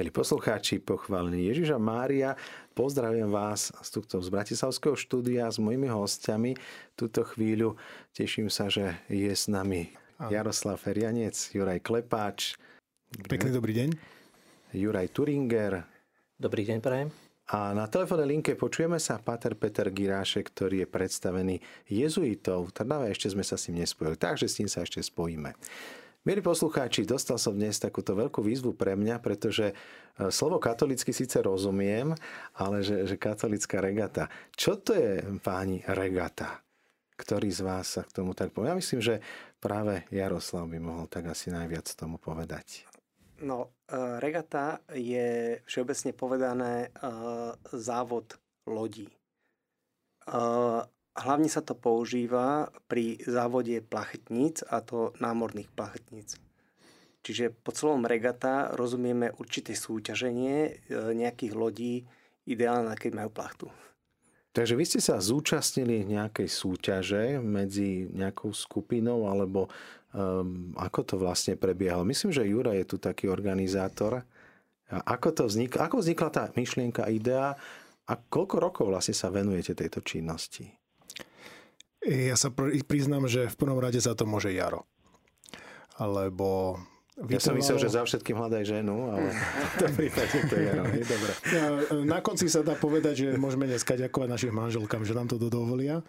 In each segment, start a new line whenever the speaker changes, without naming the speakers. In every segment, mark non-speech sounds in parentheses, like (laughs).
Milí poslucháči, pochválený Ježiša Mária, pozdravujem vás z, tuto, z Bratislavského štúdia s mojimi hostiami. Túto chvíľu teším sa, že je s nami Jaroslav Ferianec, Juraj Klepáč.
Pekný dobrý deň.
Juraj Turinger.
Dobrý deň, prajem.
A na telefónnej linke počujeme sa Pater Peter Girášek, ktorý je predstavený jezuitov. Trnave ešte sme sa s ním nespojili, takže s ním sa ešte spojíme. Milí poslucháči, dostal som dnes takúto veľkú výzvu pre mňa, pretože e, slovo katolicky síce rozumiem, ale že, že katolická regata. Čo to je, páni, regata? Ktorý z vás sa k tomu tak povie? Ja myslím, že práve Jaroslav by mohol tak asi najviac tomu povedať.
No, e, regata je všeobecne povedané e, závod lodí. Hlavne sa to používa pri závode plachetníc a to námorných plachetníc. Čiže po celom regata rozumieme určité súťaženie e, nejakých lodí, ideálne keď majú plachtu.
Takže vy ste sa zúčastnili nejakej súťaže medzi nejakou skupinou, alebo um, ako to vlastne prebiehalo? Myslím, že Jura je tu taký organizátor. Ako, to vznikla, ako vznikla tá myšlienka, idea a koľko rokov vlastne sa venujete tejto činnosti?
Ja sa priznám, že v prvom rade za to môže Jaro. Lebo
ja som myslel, že za všetkým hľadaj ženu, ale (laughs) v tom prípade to je Jaro. Je dobré. (laughs)
Ja, na konci sa dá povedať, že môžeme dneska ďakovať našich manželkám, že nám to dovolia.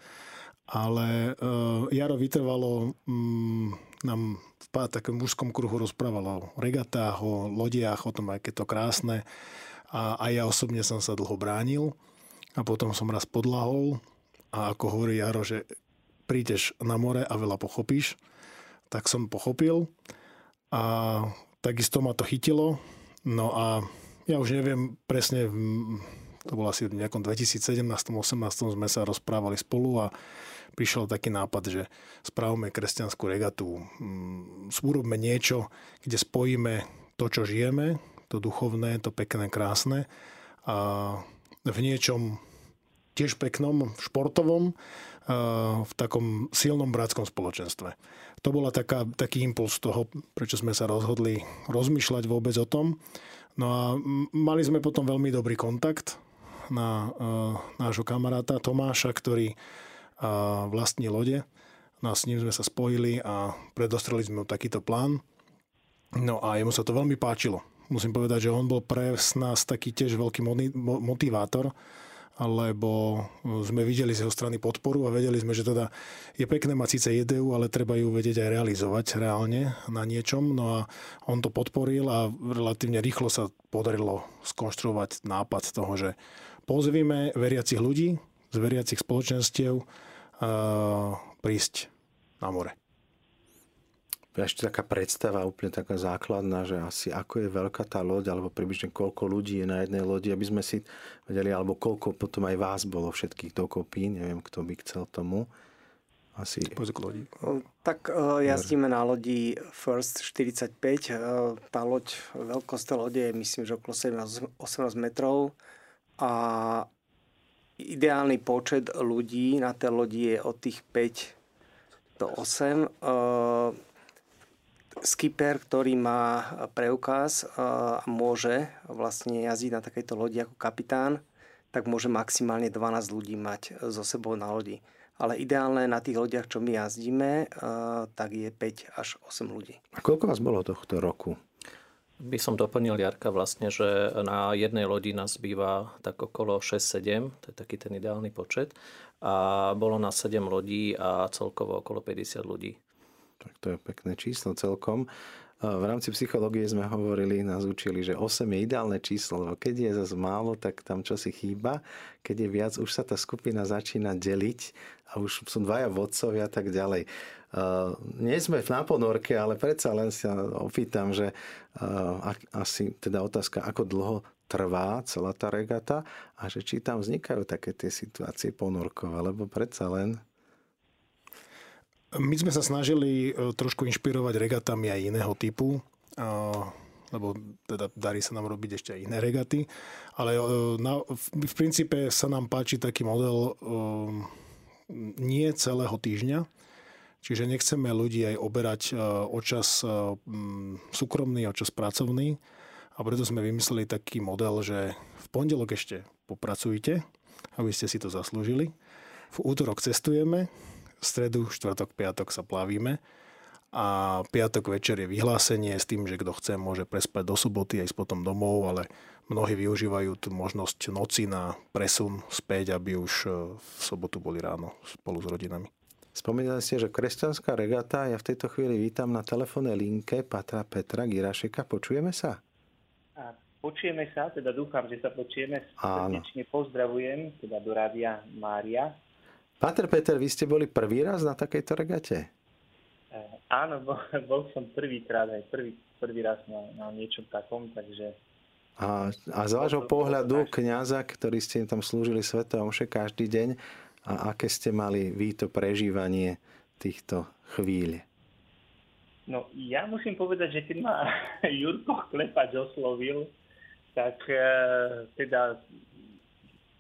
Ale uh, Jaro vytrvalo um, nám v takom mužskom kruhu rozprávalo o regatách, o lodiach, o tom, aké to krásne. A, a ja osobne som sa dlho bránil. A potom som raz podlahol a ako hovorí Jaro, že prídeš na more a veľa pochopíš, tak som pochopil a takisto ma to chytilo. No a ja už neviem presne, to bolo asi v nejakom 2017-18 sme sa rozprávali spolu a prišiel taký nápad, že spravme kresťanskú regatu, mm, urobme niečo, kde spojíme to, čo žijeme, to duchovné, to pekné, krásne a v niečom tiež peknom, športovom, v takom silnom bratskom spoločenstve. To bola taká, taký impuls toho, prečo sme sa rozhodli rozmýšľať vôbec o tom. No a mali sme potom veľmi dobrý kontakt na uh, nášho kamaráta Tomáša, ktorý uh, vlastní lode. No a s ním sme sa spojili a predostreli sme mu takýto plán. No a jemu sa to veľmi páčilo. Musím povedať, že on bol pre nás taký tiež veľký motivátor, lebo sme videli z jeho strany podporu a vedeli sme, že teda je pekné mať síce ideu, ale treba ju vedieť aj realizovať reálne na niečom. No a on to podporil a relatívne rýchlo sa podarilo skonštruovať nápad toho, že pozvíme veriacich ľudí z veriacich spoločenstiev prísť na more
ešte taká predstava úplne taká základná, že asi ako je veľká tá loď, alebo približne koľko ľudí je na jednej lodi, aby sme si vedeli, alebo koľko potom aj vás bolo všetkých dokopy, neviem, kto by chcel tomu. Asi...
lodi.
Tak uh, jazdíme na lodi First 45. Uh, tá loď, veľkosť tej lode je myslím, že okolo 17, 18 metrov a ideálny počet ľudí na tej lodi je od tých 5 do 8. Skipper, ktorý má preukaz a môže vlastne jazdiť na takejto lodi ako kapitán, tak môže maximálne 12 ľudí mať so sebou na lodi. Ale ideálne na tých lodiach, čo my jazdíme, tak je 5 až 8 ľudí.
A koľko vás bolo tohto roku?
By som doplnil Jarka vlastne, že na jednej lodi nás býva tak okolo 6-7, to je taký ten ideálny počet. A bolo na 7 lodí a celkovo okolo 50 ľudí.
Tak to je pekné číslo celkom. V rámci psychológie sme hovorili, nás učili, že 8 je ideálne číslo, lebo keď je zase málo, tak tam čo si chýba. Keď je viac, už sa tá skupina začína deliť a už sú dvaja vodcovia a tak ďalej. Uh, nie sme v náponorke, ale predsa len sa opýtam, že uh, asi teda otázka, ako dlho trvá celá tá regata a že či tam vznikajú také tie situácie ponorkové, lebo predsa len
my sme sa snažili e, trošku inšpirovať regatami aj iného typu, lebo teda darí sa nám robiť ešte aj iné regaty, ale e, v princípe sa nám páči taký model e, nie celého týždňa, čiže nechceme ľudí aj oberať o čas súkromný, o čas pracovný, A preto sme vymysleli taký model, že v pondelok ešte popracujte, aby ste si to zaslúžili. V útorok cestujeme, stredu, štvrtok, piatok sa plavíme a piatok večer je vyhlásenie s tým, že kto chce, môže prespať do soboty a ísť potom domov, ale mnohí využívajú tú možnosť noci na presun späť, aby už e, v sobotu boli ráno spolu s rodinami.
Spomínali ste, že kresťanská regata, ja v tejto chvíli vítam na telefónnej linke Patra Petra Girašeka. Počujeme sa?
A počujeme sa, teda dúfam, že sa počujeme. Srdečne pozdravujem, teda do rádia Mária.
Pater Peter, vy ste boli prvý raz na takejto regate?
E, áno, bol, (laughs) bol som prvýkrát aj prvý, prvý raz na, na niečom takom, takže...
A, a z vášho pohľadu kňaza, ktorý ste tam slúžili Sveté Omše každý deň, a aké ste mali vy to prežívanie týchto chvíľ?
No, ja musím povedať, že keď ma (laughs) Jurko Klepač oslovil, tak e, teda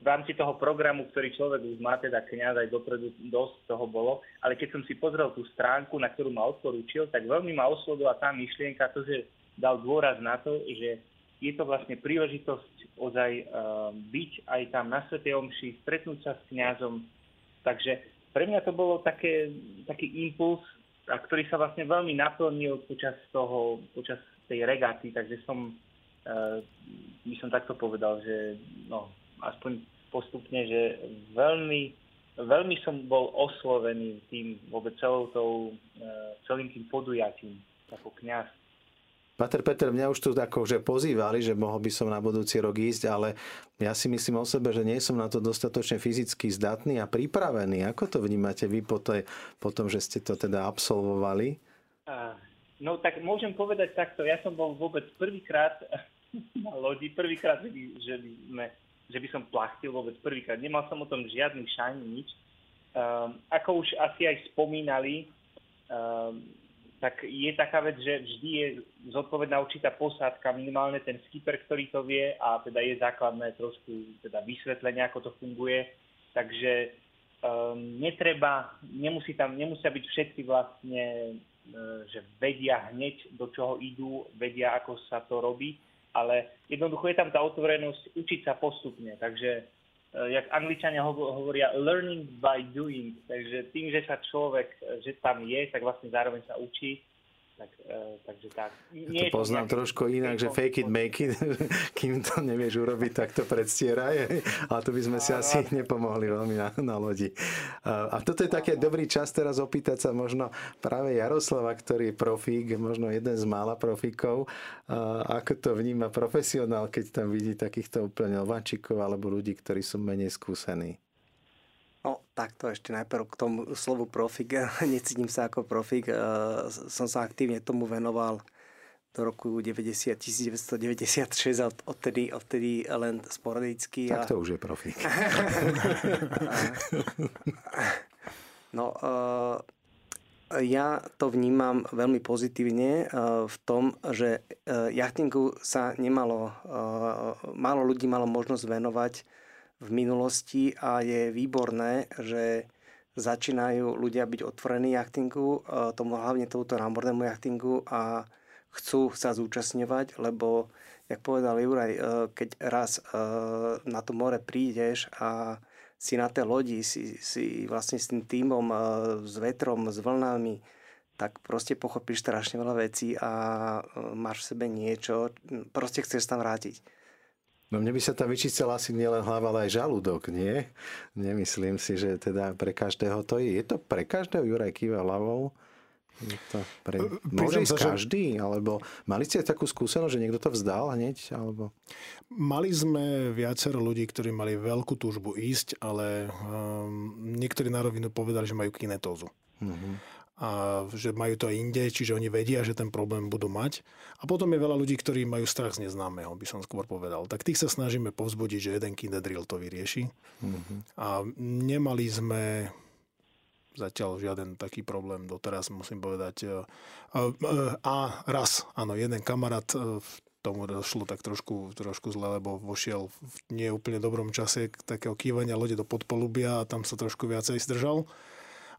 v rámci toho programu, ktorý človek už má, teda kniaz aj dopredu dosť toho bolo, ale keď som si pozrel tú stránku, na ktorú ma odporúčil, tak veľmi ma oslovila tá myšlienka, to, že dal dôraz na to, že je to vlastne príležitosť ozaj uh, byť aj tam na Svetej Omši, stretnúť sa s kňazom. Takže pre mňa to bolo také, taký impuls, a ktorý sa vlastne veľmi naplnil počas, toho, počas tej regaty, takže som, uh, by som takto povedal, že no, aspoň postupne, že veľmi, veľmi som bol oslovený tým vôbec celou tou, uh, celým tým podujatím ako kňaz.
Pater Peter, mňa už tu že pozývali, že mohol by som na budúci rok ísť, ale ja si myslím o sebe, že nie som na to dostatočne fyzicky zdatný a pripravený. Ako to vnímate vy po, tej, po tom, že ste to teda absolvovali?
No tak môžem povedať takto. Ja som bol vôbec prvýkrát (laughs) na lodi, prvýkrát, že by, sme, že by som plachtil vôbec prvýkrát. Nemal som o tom žiadny šajn, nič. Um, ako už asi aj spomínali, um, tak je taká vec, že vždy je zodpovedná určitá posádka, minimálne ten skipper, ktorý to vie a teda je základné trošku teda vysvetlenie, ako to funguje. Takže um, netreba, nemusí tam, nemusia byť všetci vlastne, uh, že vedia hneď, do čoho idú, vedia, ako sa to robí, ale jednoducho je tam tá otvorenosť učiť sa postupne. Takže uh, jak angličania hovoria learning by doing, takže tým, že sa človek, že tam je, tak vlastne zároveň sa učí tak, uh, takže tak.
Nie to poznám to trošku inak, že fake it, make it. (laughs) Kým to nevieš urobiť, tak to predstieraj. A to by sme si asi nepomohli veľmi na, na lodi. A, toto je také dobrý čas teraz opýtať sa možno práve Jaroslava, ktorý je profík, možno jeden z mála profíkov. Ako to vníma profesionál, keď tam vidí takýchto úplne nováčikov alebo ľudí, ktorí sú menej skúsení?
Takto ešte najprv k tomu slovu profik. (laughs) Necítim sa ako profik. E, som sa aktívne tomu venoval do roku 90, 1996 a odtedy, odtedy len sporadicky.
Tak to už je profik. (laughs)
no, e, ja to vnímam veľmi pozitívne e, v tom, že jachtingu sa nemalo, málo ľudí malo možnosť venovať v minulosti a je výborné, že začínajú ľudia byť otvorení jachtingu, e, tomu hlavne tomuto námornému jachtingu a chcú sa zúčastňovať, lebo, jak povedal Juraj, e, keď raz e, na to more prídeš a si na tej lodi, si, si vlastne s tým týmom, s vetrom, s vlnami, tak proste pochopíš strašne veľa vecí a máš v sebe niečo, proste chceš tam vrátiť.
No mne by sa tam vyčistila asi nielen hlava, ale aj žalúdok, nie? Nemyslím si, že teda pre každého to je. Je to pre každého Juraj kýva hlavou? Je to pre... Môže ísť každý? Alebo mali ste takú skúsenosť, že niekto to vzdal hneď? Alebo...
Mali sme viacero ľudí, ktorí mali veľkú túžbu ísť, ale um, niektorí na rovinu povedali, že majú kinetózu. Uh-huh a že majú to aj inde, čiže oni vedia, že ten problém budú mať. A potom je veľa ľudí, ktorí majú strach z neznámeho, by som skôr povedal. Tak tých sa snažíme povzbudiť, že jeden kindedrill to vyrieši. Mm-hmm. A nemali sme zatiaľ žiaden taký problém doteraz, musím povedať. A, a raz, áno, jeden kamarát v tomu došlo tak trošku, trošku zle, lebo vošiel v nie úplne dobrom čase takého kývania lode do podpolubia a tam sa trošku viacej zdržal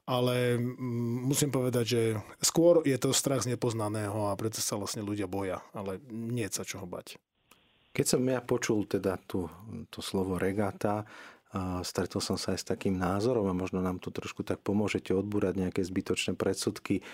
ale mm, musím povedať, že skôr je to strach z nepoznaného a preto sa vlastne ľudia boja, ale nie sa čoho bať.
Keď som ja počul teda tú, to slovo regata, stretol som sa aj s takým názorom a možno nám to trošku tak pomôžete odbúrať nejaké zbytočné predsudky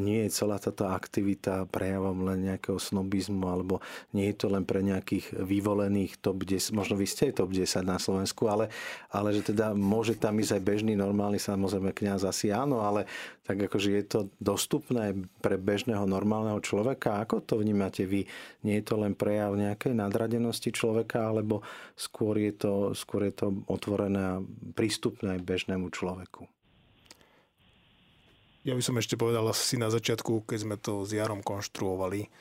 nie je celá táto aktivita prejavom len nejakého snobizmu, alebo nie je to len pre nejakých vyvolených top 10, možno vy ste top 10 na Slovensku, ale, ale že teda môže tam ísť aj bežný, normálny, samozrejme kňaz asi áno, ale tak akože je to dostupné pre bežného normálneho človeka. Ako to vnímate vy? Nie je to len prejav nejakej nadradenosti človeka, alebo skôr je to, skôr je to otvorené a prístupné aj bežnému človeku?
Ja by som ešte povedal asi na začiatku, keď sme to s Jarom konštruovali,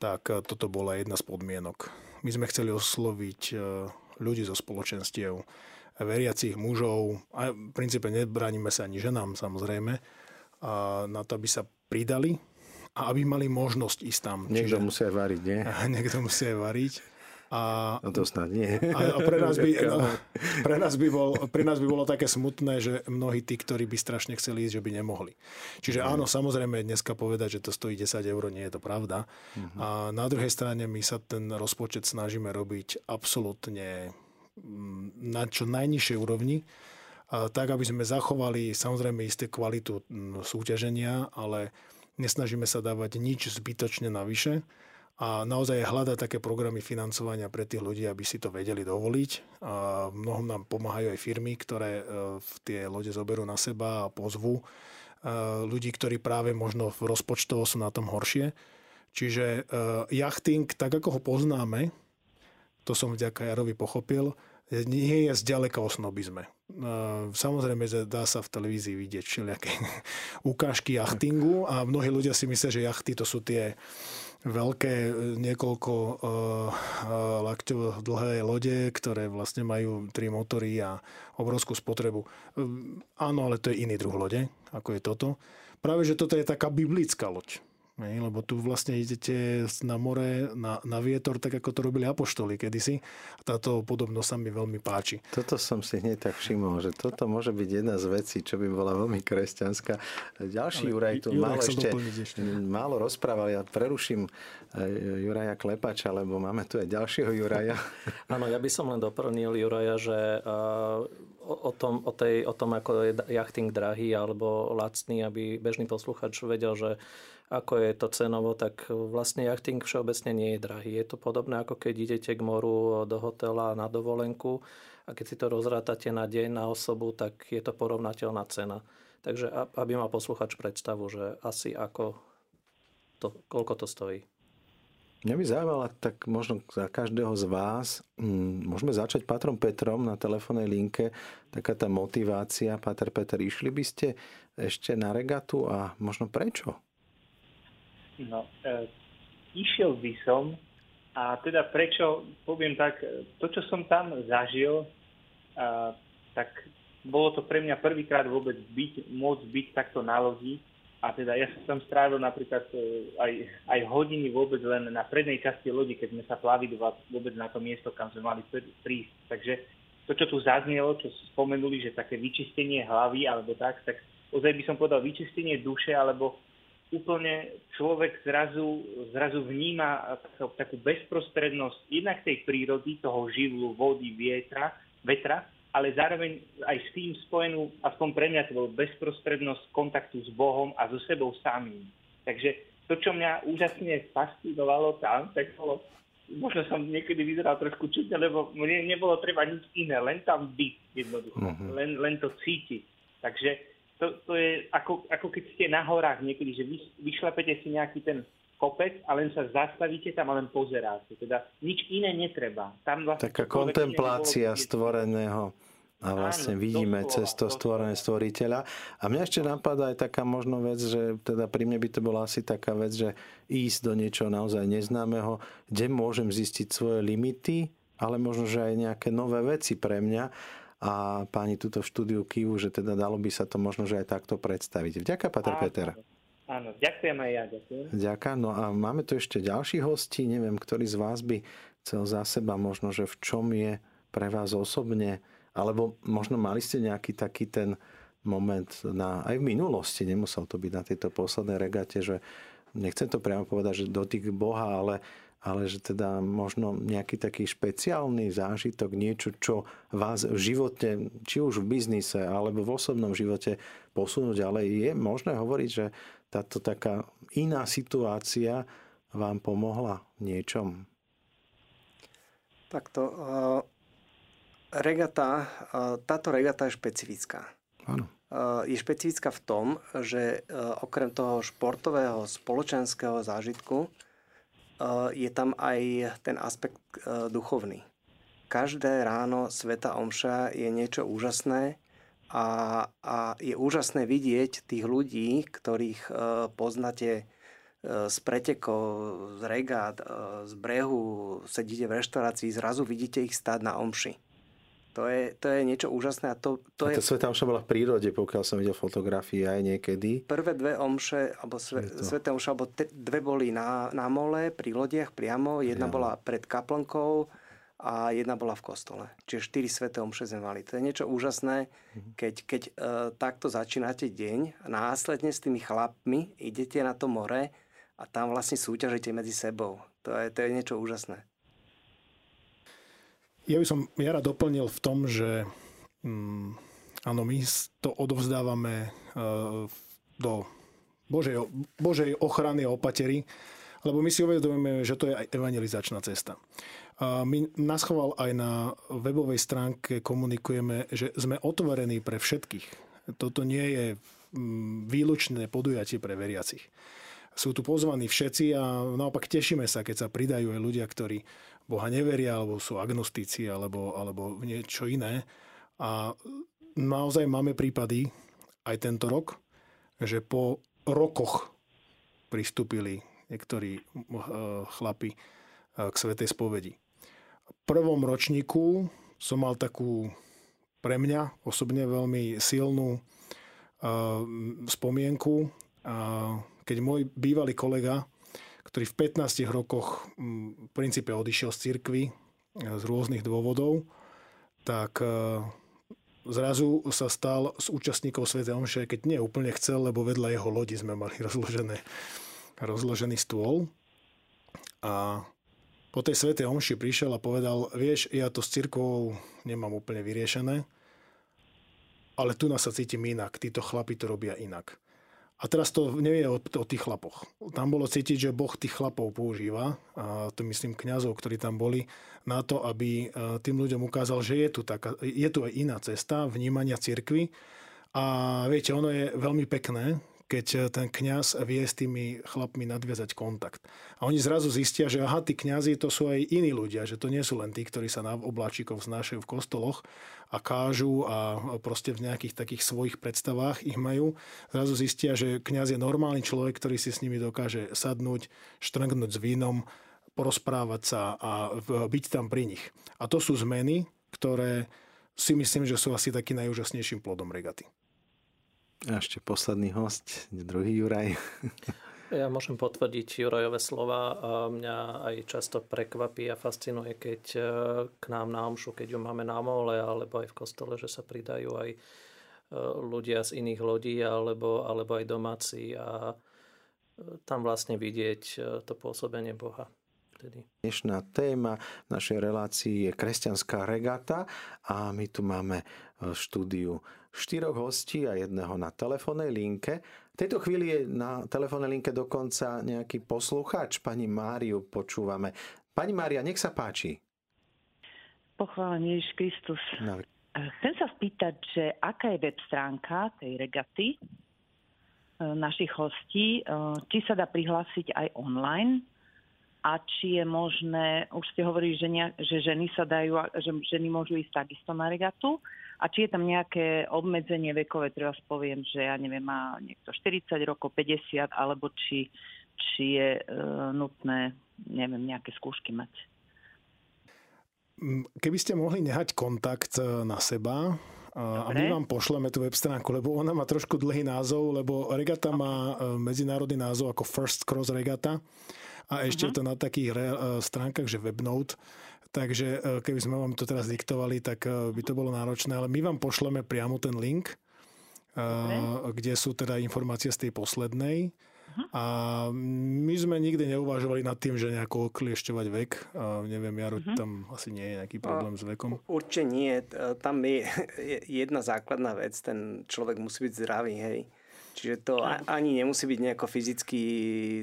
tak e, toto bola jedna z podmienok. My sme chceli osloviť e, ľudí zo spoločenstiev, veriacich mužov, a v princípe nebránime sa ani ženám samozrejme, a na to, aby sa pridali a aby mali možnosť ísť tam.
Niekto Čiže, musí aj variť, nie? (laughs)
Niekto musí aj variť.
A, no to snad nie.
A, a pre, nás by, (laughs) no, pre, nás by bol, pre nás by bolo také smutné, že mnohí tí, ktorí by strašne chceli ísť, že by nemohli. Čiže mm. áno, samozrejme dneska povedať, že to stojí 10 eur, nie je to pravda. Mm-hmm. A na druhej strane my sa ten rozpočet snažíme robiť absolútne mm, na čo najnižšej úrovni, a tak, aby sme zachovali samozrejme isté kvalitu mm, súťaženia, ale nesnažíme sa dávať nič zbytočne navyše a naozaj hľadať také programy financovania pre tých ľudí, aby si to vedeli dovoliť. A mnohom nám pomáhajú aj firmy, ktoré e, tie lode zoberú na seba a pozvu e, ľudí, ktorí práve možno v rozpočtovo sú na tom horšie. Čiže e, jachting, tak ako ho poznáme, to som vďaka Jarovi pochopil, nie je zďaleka o snobizme. Samozrejme, dá sa v televízii vidieť všelijaké (laughs) ukážky jachtingu a mnohí ľudia si myslia, že jachty to sú tie veľké e, niekoľko uh, lakťov dlhé lode, ktoré vlastne majú tri motory a obrovskú spotrebu. Uh, áno, ale to je iný druh lode, ako je toto. Práve, že toto je taká biblická loď. Lebo tu vlastne idete na more, na, na vietor, tak ako to robili apoštoli kedysi. A táto podobnosť sa mi veľmi páči.
Toto som si hneď tak všimol, že toto môže byť jedna z vecí, čo by bola veľmi kresťanská. Ďalší Ale Juraj tu málo ešte, ešte málo rozprával. Ja preruším e, Juraja Klepača, lebo máme tu aj ďalšieho Juraja. (laughs)
Áno, ja by som len doplnil Juraja, že o, o, tom, o, tej, o tom, ako je jachting drahý alebo lacný, aby bežný posluchač vedel, že ako je to cenovo, tak vlastne jachting všeobecne nie je drahý. Je to podobné, ako keď idete k moru do hotela na dovolenku a keď si to rozrátate na deň, na osobu, tak je to porovnateľná cena. Takže aby mal posluchač predstavu, že asi ako to, koľko to stojí.
Mňa by zaujímala tak možno za každého z vás, hm, môžeme začať Patrom Petrom na telefónnej linke, taká tá motivácia. Pater Peter, išli by ste ešte na regatu a možno prečo?
No, e, išiel by som a teda prečo, poviem tak, to, čo som tam zažil, a, tak bolo to pre mňa prvýkrát vôbec byť, môcť byť takto na lodi a teda ja som tam strávil napríklad e, aj, aj hodiny vôbec len na prednej časti lodi, keď sme sa plavidovali vôbec na to miesto, kam sme mali prísť. Takže to, čo tu zaznelo, čo spomenuli, že také vyčistenie hlavy alebo tak, tak ozaj by som povedal vyčistenie duše alebo úplne človek zrazu, zrazu vníma takú, bezprostrednosť jednak tej prírody, toho živlu, vody, vietra, vetra, ale zároveň aj s tým spojenú, aspoň pre mňa to bolo bezprostrednosť kontaktu s Bohom a so sebou samým. Takže to, čo mňa úžasne fascinovalo tam, tak bolo, možno som niekedy vyzeral trošku čudne, lebo mne nebolo treba nič iné, len tam byť jednoducho, uh-huh. len, len to cítiť. Takže to, to je ako, ako keď ste na horách niekedy, že vy, vyšlapete si nejaký ten kopec a len sa zastavíte tam a len pozeráte. Teda nič iné netreba.
Tam vlastne Taká kontemplácia stvoreného a vlastne Áno, vidíme doslova, cez to stvorené stvoriteľa. A mňa ešte napadá aj taká možno vec, že teda pri mne by to bola asi taká vec, že ísť do niečoho naozaj neznámeho, kde môžem zistiť svoje limity, ale možno, že aj nejaké nové veci pre mňa a páni tuto v štúdiu Kivu, že teda dalo by sa to možno, že aj takto predstaviť. Vďaka, Pater áno, Peter.
Áno, ďakujem aj ja. Ďakujem.
Ďakujem. No a máme tu ešte ďalší hosti. Neviem, ktorý z vás by chcel za seba možno, že v čom je pre vás osobne, alebo možno mali ste nejaký taký ten moment na, aj v minulosti, nemusel to byť na tejto poslednej regate, že nechcem to priamo povedať, že dotyk Boha, ale ale že teda možno nejaký taký špeciálny zážitok, niečo, čo vás v živote, či už v biznise alebo v osobnom živote posunúť, ale je možné hovoriť, že táto taká iná situácia vám pomohla niečom?
Takto. Uh, regata, uh, táto regata je špecifická.
Áno.
Uh, je špecifická v tom, že okrem toho športového spoločenského zážitku je tam aj ten aspekt duchovný. Každé ráno Sveta Omša je niečo úžasné a, a je úžasné vidieť tých ľudí, ktorých poznáte z pretekov, z regát, z brehu, sedíte v reštaurácii, zrazu vidíte ich stáť na omši. To je, to je niečo úžasné. A to, to
a to je... Sveta omša bola v prírode, pokiaľ som videl fotografie aj niekedy.
Prvé dve omše, alebo sve, Sveta omša, alebo te, dve boli na, na mole, pri lodiach priamo. Jedna priamo. bola pred kaplnkou a jedna bola v kostole. Čiže štyri sveté omše sme mali. To je niečo úžasné, mhm. keď, keď e, takto začínate deň a následne s tými chlapmi idete na to more a tam vlastne súťažíte medzi sebou. To je, to je niečo úžasné.
Ja by som Jara doplnil v tom, že mm, áno, my to odovzdávame uh, do Božej, Božej ochrany a opatery, lebo my si uvedomujeme, že to je aj evangelizačná cesta. A my naschoval aj na webovej stránke komunikujeme, že sme otvorení pre všetkých. Toto nie je mm, výlučné podujatie pre veriacich sú tu pozvaní všetci a naopak tešíme sa, keď sa pridajú aj ľudia, ktorí Boha neveria, alebo sú agnostici, alebo, alebo niečo iné. A naozaj máme prípady aj tento rok, že po rokoch pristúpili niektorí eh, chlapi eh, k Svetej spovedi. V prvom ročníku som mal takú pre mňa osobne veľmi silnú eh, spomienku keď môj bývalý kolega, ktorý v 15 rokoch mm, v princípe odišiel z cirkvy e, z rôznych dôvodov, tak e, zrazu sa stal z účastníkov Sv. Omše, keď nie úplne chcel, lebo vedľa jeho lodi sme mali (laughs) rozložené, rozložený stôl. A po tej Sv. Omši prišiel a povedal, vieš, ja to s cirkvou nemám úplne vyriešené, ale tu nás sa cítim inak, títo chlapi to robia inak. A teraz to nie je o, o tých chlapoch. Tam bolo cítiť, že Boh tých chlapov používa, a to myslím kňazov, ktorí tam boli, na to, aby e, tým ľuďom ukázal, že je tu, taká, je tu aj iná cesta vnímania cirkvy. A viete, ono je veľmi pekné, keď eh, ten kňaz vie s tými chlapmi nadviazať kontakt. A oni zrazu zistia, že aha, tí kňazi to sú aj iní ľudia, že to nie sú len tí, ktorí sa na obláčikov znášajú v kostoloch a kážu a proste v nejakých takých svojich predstavách ich majú. Zrazu zistia, že kňaz je normálny človek, ktorý si s nimi dokáže sadnúť, štrngnúť s vínom, porozprávať sa a byť tam pri nich. A to sú zmeny, ktoré si myslím, že sú asi taký najúžasnejším plodom regaty.
A ešte posledný host, druhý Juraj.
Ja môžem potvrdiť Jurajové slova. Mňa aj často prekvapí a fascinuje, keď e, k nám na omšu, keď ju máme na mole alebo aj v kostole, že sa pridajú aj e, ľudia z iných lodí alebo, alebo aj domáci a e, tam vlastne vidieť to pôsobenie Boha. Vtedy.
Dnešná téma našej relácii je kresťanská regata a my tu máme štúdiu štyroch hostí a jedného na telefónnej linke. V tejto chvíli je na telefónnej linke dokonca nejaký poslucháč. Pani Máriu počúvame. Pani Mária, nech sa páči.
Pochválený Ježiš Kristus. No. Chcem sa spýtať, že aká je web stránka tej regaty e, našich hostí, či sa dá prihlásiť aj online a či je možné, už ste hovorili, že, ne, že ženy sa dajú, že ženy môžu ísť takisto na regatu, a či je tam nejaké obmedzenie vekové, treba poviem, že ja neviem, má niekto 40 rokov, 50, alebo či, či je e, nutné, neviem, nejaké skúšky mať.
Keby ste mohli nehať kontakt e, na seba, Dobre. a my vám pošleme tú web stránku, lebo ona má trošku dlhý názov, lebo regata má e, medzinárodný názov ako First Cross Regata a ešte uh-huh. je to na takých re, e, stránkach, že Webnote, Takže e, keby sme vám to teraz diktovali, tak e, by to bolo náročné, ale my vám pošleme priamo ten link, okay. E, kde sú teda informácie z tej poslednej. A my sme nikdy neuvažovali nad tým, že nejako okliešťovať vek. A neviem, Jaro, uh-huh. tam asi nie je nejaký problém s vekom.
Určite nie. Tam je (laughs) jedna základná vec. Ten človek musí byť zdravý, hej. Čiže to ani nemusí byť nejako fyzicky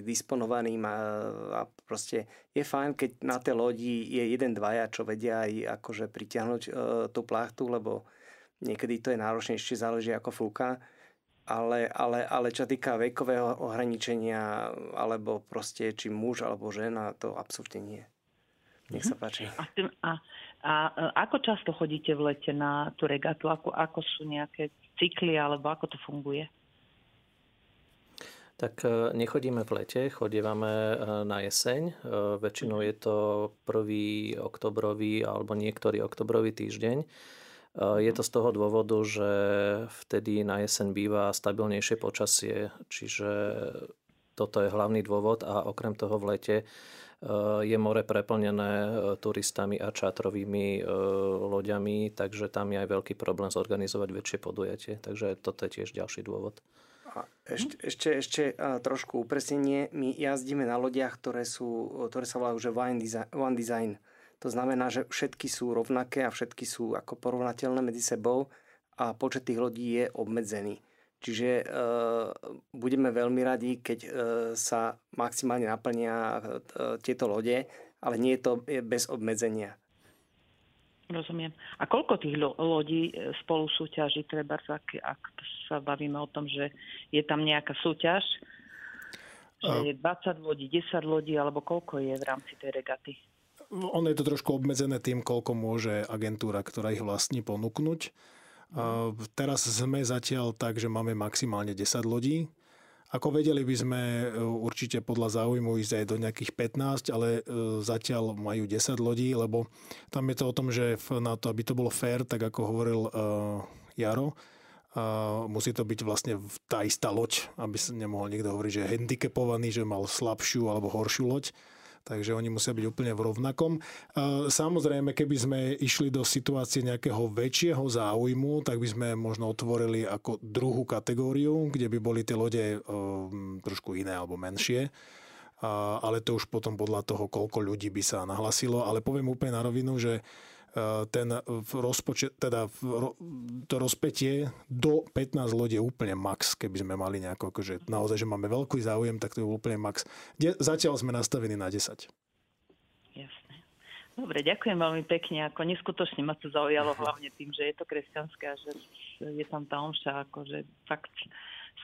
disponovaný a, a proste je fajn, keď na tej lodi je jeden, dvaja, čo vedia aj akože pritiahnuť e, tú plachtu, lebo niekedy to je náročnejšie, záleží ako fúka ale, ale, ale čo týka vekového ohraničenia, alebo proste či muž alebo žena, to absolútne nie. Nech sa mhm. páči.
A, a, a ako často chodíte v lete na tú regatu? Ako, ako sú nejaké cykly, alebo ako to funguje?
Tak e, nechodíme v lete, chodívame e, na jeseň. E, väčšinou je to prvý oktobrový alebo niektorý oktobrový týždeň. Je to z toho dôvodu, že vtedy na jeseň býva stabilnejšie počasie, čiže toto je hlavný dôvod a okrem toho v lete je more preplnené turistami a čátrovými loďami, takže tam je aj veľký problém zorganizovať väčšie podujatie. Takže toto je tiež ďalší dôvod.
Ešte, ešte, ešte trošku upresnenie. My jazdíme na lodiach, ktoré, sú, ktoré sa volajú že One Design. One design to znamená, že všetky sú rovnaké a všetky sú ako porovnateľné medzi sebou a počet tých lodí je obmedzený. Čiže e, budeme veľmi radi, keď e, sa maximálne naplnia e, tieto lode, ale nie je to bez obmedzenia.
Rozumiem. A koľko tých lodí e, spolu súťaží, treba, ak, ak sa bavíme o tom, že je tam nejaká súťaž, že je 20 lodí, 10 lodí, alebo koľko je v rámci tej regaty?
ono je to trošku obmedzené tým, koľko môže agentúra, ktorá ich vlastní, ponúknuť. Teraz sme zatiaľ tak, že máme maximálne 10 lodí. Ako vedeli by sme e, určite podľa záujmu ísť aj do nejakých 15, ale e, zatiaľ majú 10 lodí, lebo tam je to o tom, že na to, aby to bolo fair, tak ako hovoril uh, Jaro, uh, musí to byť vlastne tá istá loď, aby sa nemohol niekto hovoriť, že je handicapovaný, že mal slabšiu alebo horšiu loď takže oni musia byť úplne v rovnakom. Samozrejme, keby sme išli do situácie nejakého väčšieho záujmu, tak by sme možno otvorili ako druhú kategóriu, kde by boli tie lode um, trošku iné alebo menšie. Ale to už potom podľa toho, koľko ľudí by sa nahlasilo. Ale poviem úplne na rovinu, že ten rozpočet, teda to rozpetie do 15 lodí je úplne max, keby sme mali nejako, akože naozaj, že máme veľký záujem, tak to je úplne max. Zatiaľ sme nastavení na 10.
Jasné. Dobre, ďakujem veľmi pekne. Ako neskutočne ma to zaujalo hlavne tým, že je to kresťanské a že je tam tá omša, akože fakt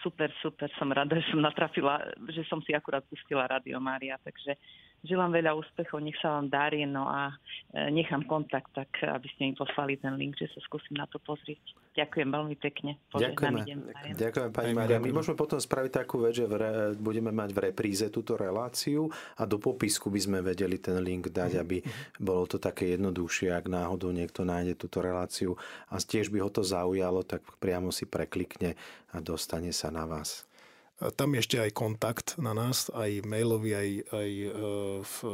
super, super, som rada, že som natrafila, že som si akurát pustila Radio Mária, takže Želám veľa úspechov, nech sa vám darí, no a e, nechám kontakt, tak aby ste mi poslali ten link, že sa skúsim na to pozrieť. Ďakujem veľmi pekne.
Ďakujeme. Ďakujem pani Maria. My môžeme potom spraviť takú vec, že re, budeme mať v repríze túto reláciu a do popisku by sme vedeli ten link dať, aby bolo to také jednoduchšie, ak náhodou niekto nájde túto reláciu a tiež by ho to zaujalo, tak priamo si preklikne a dostane sa na vás.
Tam ešte aj kontakt na nás, aj mailový, aj, aj e,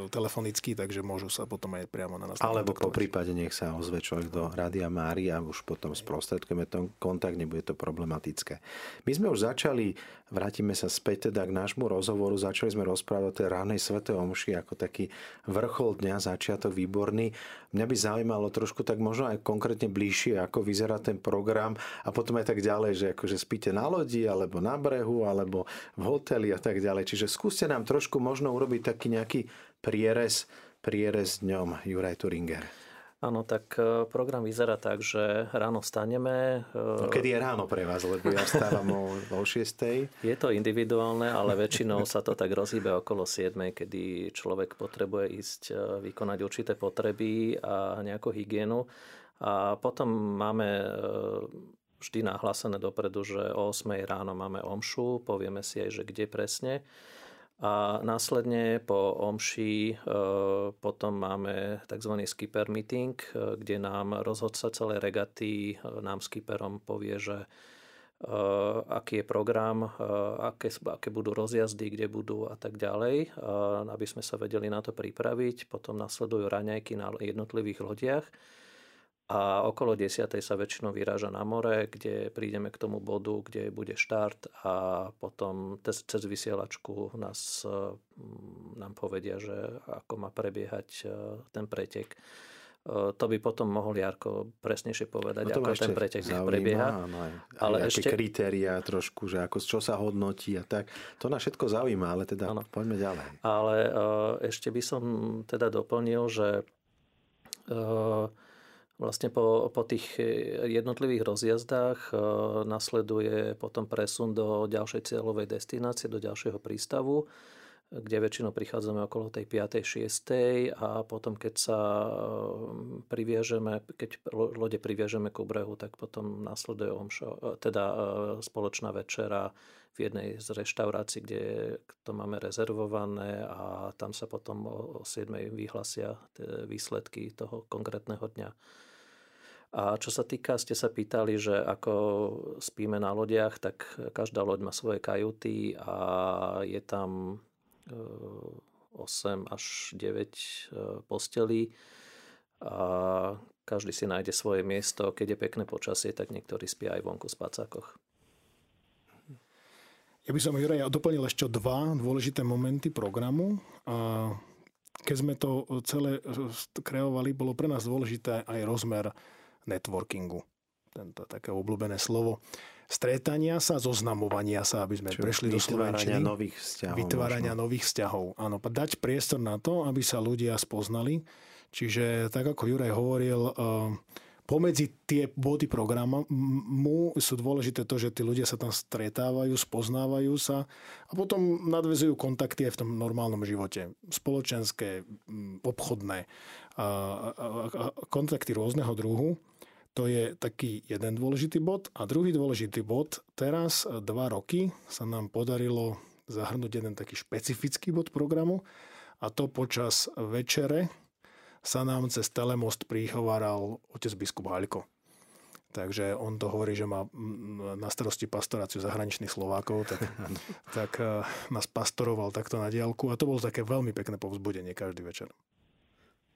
telefonický, takže môžu sa potom aj priamo na nás
Alebo po prípade nech sa ozve človek do Rádia Mária a už potom sprostredkujeme ten kontakt, nebude to problematické. My sme už začali, vrátime sa späť teda k nášmu rozhovoru, začali sme rozprávať o tej ránej svete omši ako taký vrchol dňa, začiatok výborný. Mňa by zaujímalo trošku tak možno aj konkrétne bližšie, ako vyzerá ten program a potom aj tak ďalej, že akože spíte na lodi alebo na brehu alebo alebo v hoteli a tak ďalej. Čiže skúste nám trošku možno urobiť taký nejaký prierez, prierez dňom, Juraj Turinger.
Áno, tak e, program vyzerá tak, že ráno vstaneme.
E, no, kedy je ráno pre vás? Lebo ja vstávam o, o 6.
Je to individuálne, ale väčšinou sa to tak rozhýbe okolo 7, kedy človek potrebuje ísť e, vykonať určité potreby a nejakú hygienu. A potom máme vždy nahlásené dopredu, že o 8 ráno máme omšu, povieme si aj, že kde presne. A následne po omši e, potom máme tzv. skipper meeting, e, kde nám rozhodca celej regaty e, nám skipperom povie, že aký je program, aké, aké budú rozjazdy, kde budú a tak ďalej, aby sme sa vedeli na to pripraviť. Potom nasledujú raňajky na jednotlivých lodiach a okolo 10. sa väčšinou vyráža na more, kde prídeme k tomu bodu, kde bude štart a potom cez vysielačku nás, mm, nám povedia, že ako má prebiehať e, ten pretek. E, to by potom mohol Jarko presnejšie povedať, no ako ten pretek zaujíma, prebieha.
Áno, aj, ale aj ešte kritéria trošku, že ako, čo sa hodnotí a tak. To nás všetko zaujíma, ale teda ano. poďme ďalej.
Ale ešte by som teda doplnil, že Vlastne po, po tých jednotlivých rozjazdách e, nasleduje potom presun do ďalšej cieľovej destinácie, do ďalšieho prístavu, kde väčšinou prichádzame okolo tej 5. 6. a potom keď sa e, priviažeme, keď lode priviažeme ku brehu, tak potom nasleduje omšo, e, teda spoločná večera v jednej z reštaurácií, kde to máme rezervované a tam sa potom o 7. vyhlasia výsledky toho konkrétneho dňa. A čo sa týka, ste sa pýtali, že ako spíme na lodiach, tak každá loď má svoje kajuty a je tam 8 e, až 9 e, postelí a každý si nájde svoje miesto. Keď je pekné počasie, tak niektorí spia aj vonku v spacákoch.
Ja by som, Juraj, doplnil ešte dva dôležité momenty programu. A keď sme to celé kreovali, bolo pre nás dôležité aj rozmer networkingu. Tento také obľúbené slovo. Stretania sa, zoznamovania sa, aby sme Čo, prešli do
Vytvárania nových vzťahov.
Vytvárania možno. nových vzťahov. Áno, dať priestor na to, aby sa ľudia spoznali. Čiže tak ako Juraj hovoril, uh, pomedzi tie body programu sú dôležité to, že tí ľudia sa tam stretávajú, spoznávajú sa a potom nadvezujú kontakty aj v tom normálnom živote. Spoločenské, obchodné, kontakty rôzneho druhu. To je taký jeden dôležitý bod. A druhý dôležitý bod, teraz dva roky sa nám podarilo zahrnúť jeden taký špecifický bod programu a to počas večere sa nám cez telemost prihováral otec biskup Haľko. Takže on to hovorí, že má na starosti pastoráciu zahraničných Slovákov, tak, (laughs) tak eh, nás pastoroval takto na diálku a to bolo také veľmi pekné povzbudenie každý večer.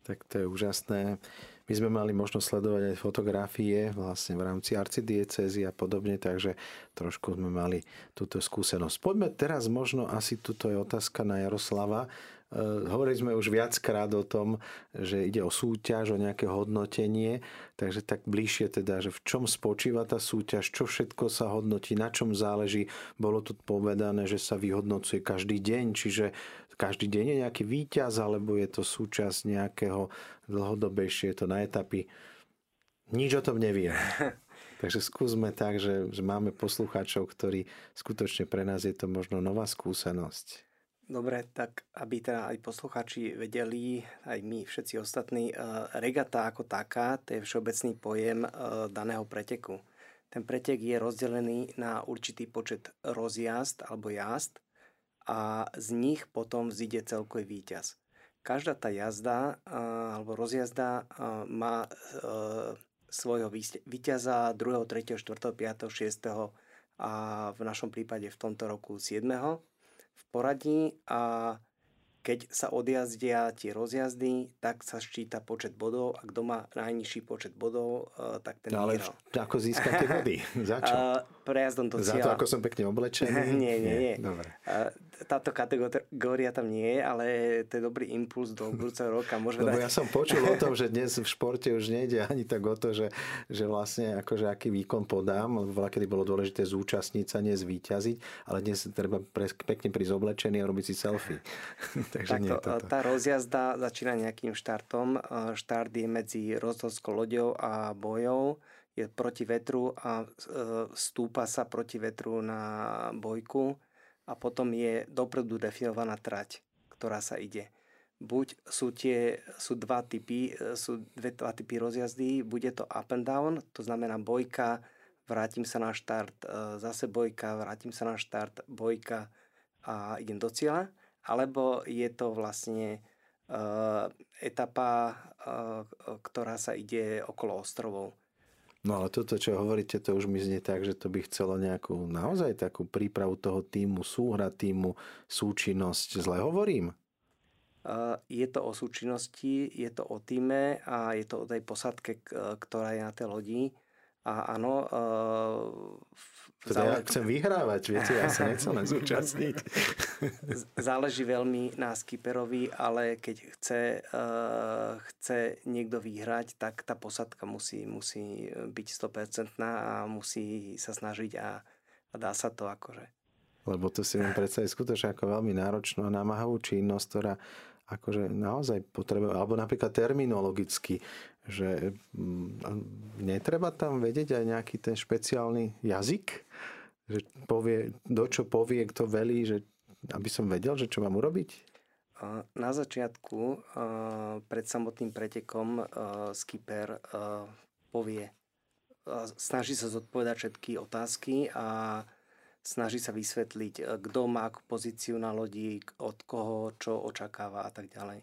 Tak to je úžasné. My sme mali možnosť sledovať aj fotografie vlastne v rámci arcidiecezy a podobne, takže trošku sme mali túto skúsenosť. Poďme teraz možno, asi tuto je otázka na Jaroslava. Eh, hovorili sme už viackrát o tom, že ide o súťaž, o nejaké hodnotenie, takže tak bližšie teda, že v čom spočíva tá súťaž, čo všetko sa hodnotí, na čom záleží. Bolo tu povedané, že sa vyhodnocuje každý deň, čiže každý deň je nejaký výťaz, alebo je to súčasť nejakého dlhodobejšie, je to na etapy. Nič o tom neviem. (laughs) Takže skúsme tak, že, že máme poslucháčov, ktorí skutočne pre nás je to možno nová skúsenosť.
Dobre, tak aby teda aj poslucháči vedeli, aj my všetci ostatní, eh, regata ako taká, to je všeobecný pojem eh, daného preteku. Ten pretek je rozdelený na určitý počet rozjazd alebo jazd a z nich potom vzíde celkový výťaz. Každá tá jazda alebo rozjazda má e, svojho víťaza 2., 3., 4., 5., 6. a v našom prípade v tomto roku 7. v poradí a keď sa odjazdia tie rozjazdy, tak sa ščíta počet bodov a kto má najnižší počet bodov, e, tak ten
no, ale vyhral. ako získať tie body? (laughs) Za čo?
Prejazdom do
cieľa. Za to, ako som pekne oblečený? (laughs)
nie, nie, nie. Dobre. Táto kategória tam nie je, ale to je dobrý impuls do budúceho roka.
Môžeme Lebo dať... ja som počul o tom, (laughs) že dnes v športe už nejde ani tak o to, že, že vlastne akože aký výkon podám, lebo kedy bolo dôležité zúčastniť sa, nie zvíťaziť, ale dnes treba pre, pekne prísť oblečený a robiť si selfie. (laughs)
Takže Takto, nie toto. Tá rozjazda začína nejakým štartom. Štart je medzi rozhodskou loďou a bojou. Je proti vetru a e, stúpa sa proti vetru na bojku a potom je dopredu definovaná trať, ktorá sa ide. Buď sú, tie, sú dva typy, e, sú dve, dva typy rozjazdy, bude to up and down, to znamená bojka, vrátim sa na štart, e, zase bojka, vrátim sa na štart, bojka a idem do cieľa alebo je to vlastne etapa, ktorá sa ide okolo ostrovov.
No ale toto, čo hovoríte, to už mi znie tak, že to by chcelo nejakú naozaj takú prípravu toho týmu, súhra týmu, súčinnosť. Zle hovorím?
Je to o súčinnosti, je to o týme a je to o tej posadke, ktorá je na tej lodi. A áno...
Teda záleží... ja chcem vyhrávať, viete, ja sa nechcem len zúčastniť.
záleží veľmi na skiperovi, ale keď chce, chce niekto vyhrať, tak tá posadka musí, musí byť 100% a musí sa snažiť a, a dá sa to akože.
Lebo to si viem predstaviť skutočne ako veľmi náročnú a námahavú činnosť, ktorá akože naozaj potrebuje, alebo napríklad terminologicky, že mm, netreba tam vedieť aj nejaký ten špeciálny jazyk, že povie, do čo povie, kto velí, že aby som vedel, že čo mám urobiť?
Na začiatku, pred samotným pretekom, skipper povie, snaží sa zodpovedať všetky otázky a snaží sa vysvetliť, kto má pozíciu na lodi, od koho, čo očakáva a tak ďalej.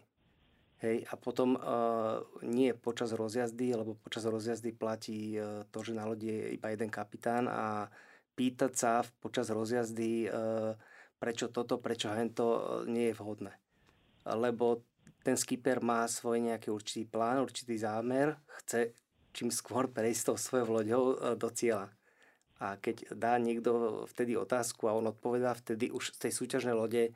Hej, a potom uh, nie počas rozjazdy, lebo počas rozjazdy platí uh, to, že na lodi je iba jeden kapitán a pýtať sa počas rozjazdy, uh, prečo toto, prečo hento, nie je vhodné. Lebo ten skipper má svoj nejaký určitý plán, určitý zámer, chce čím skôr (laughs) prejsť tou svojou loďou do cieľa. A keď dá niekto vtedy otázku a on odpovedá, vtedy už z tej súťažnej lode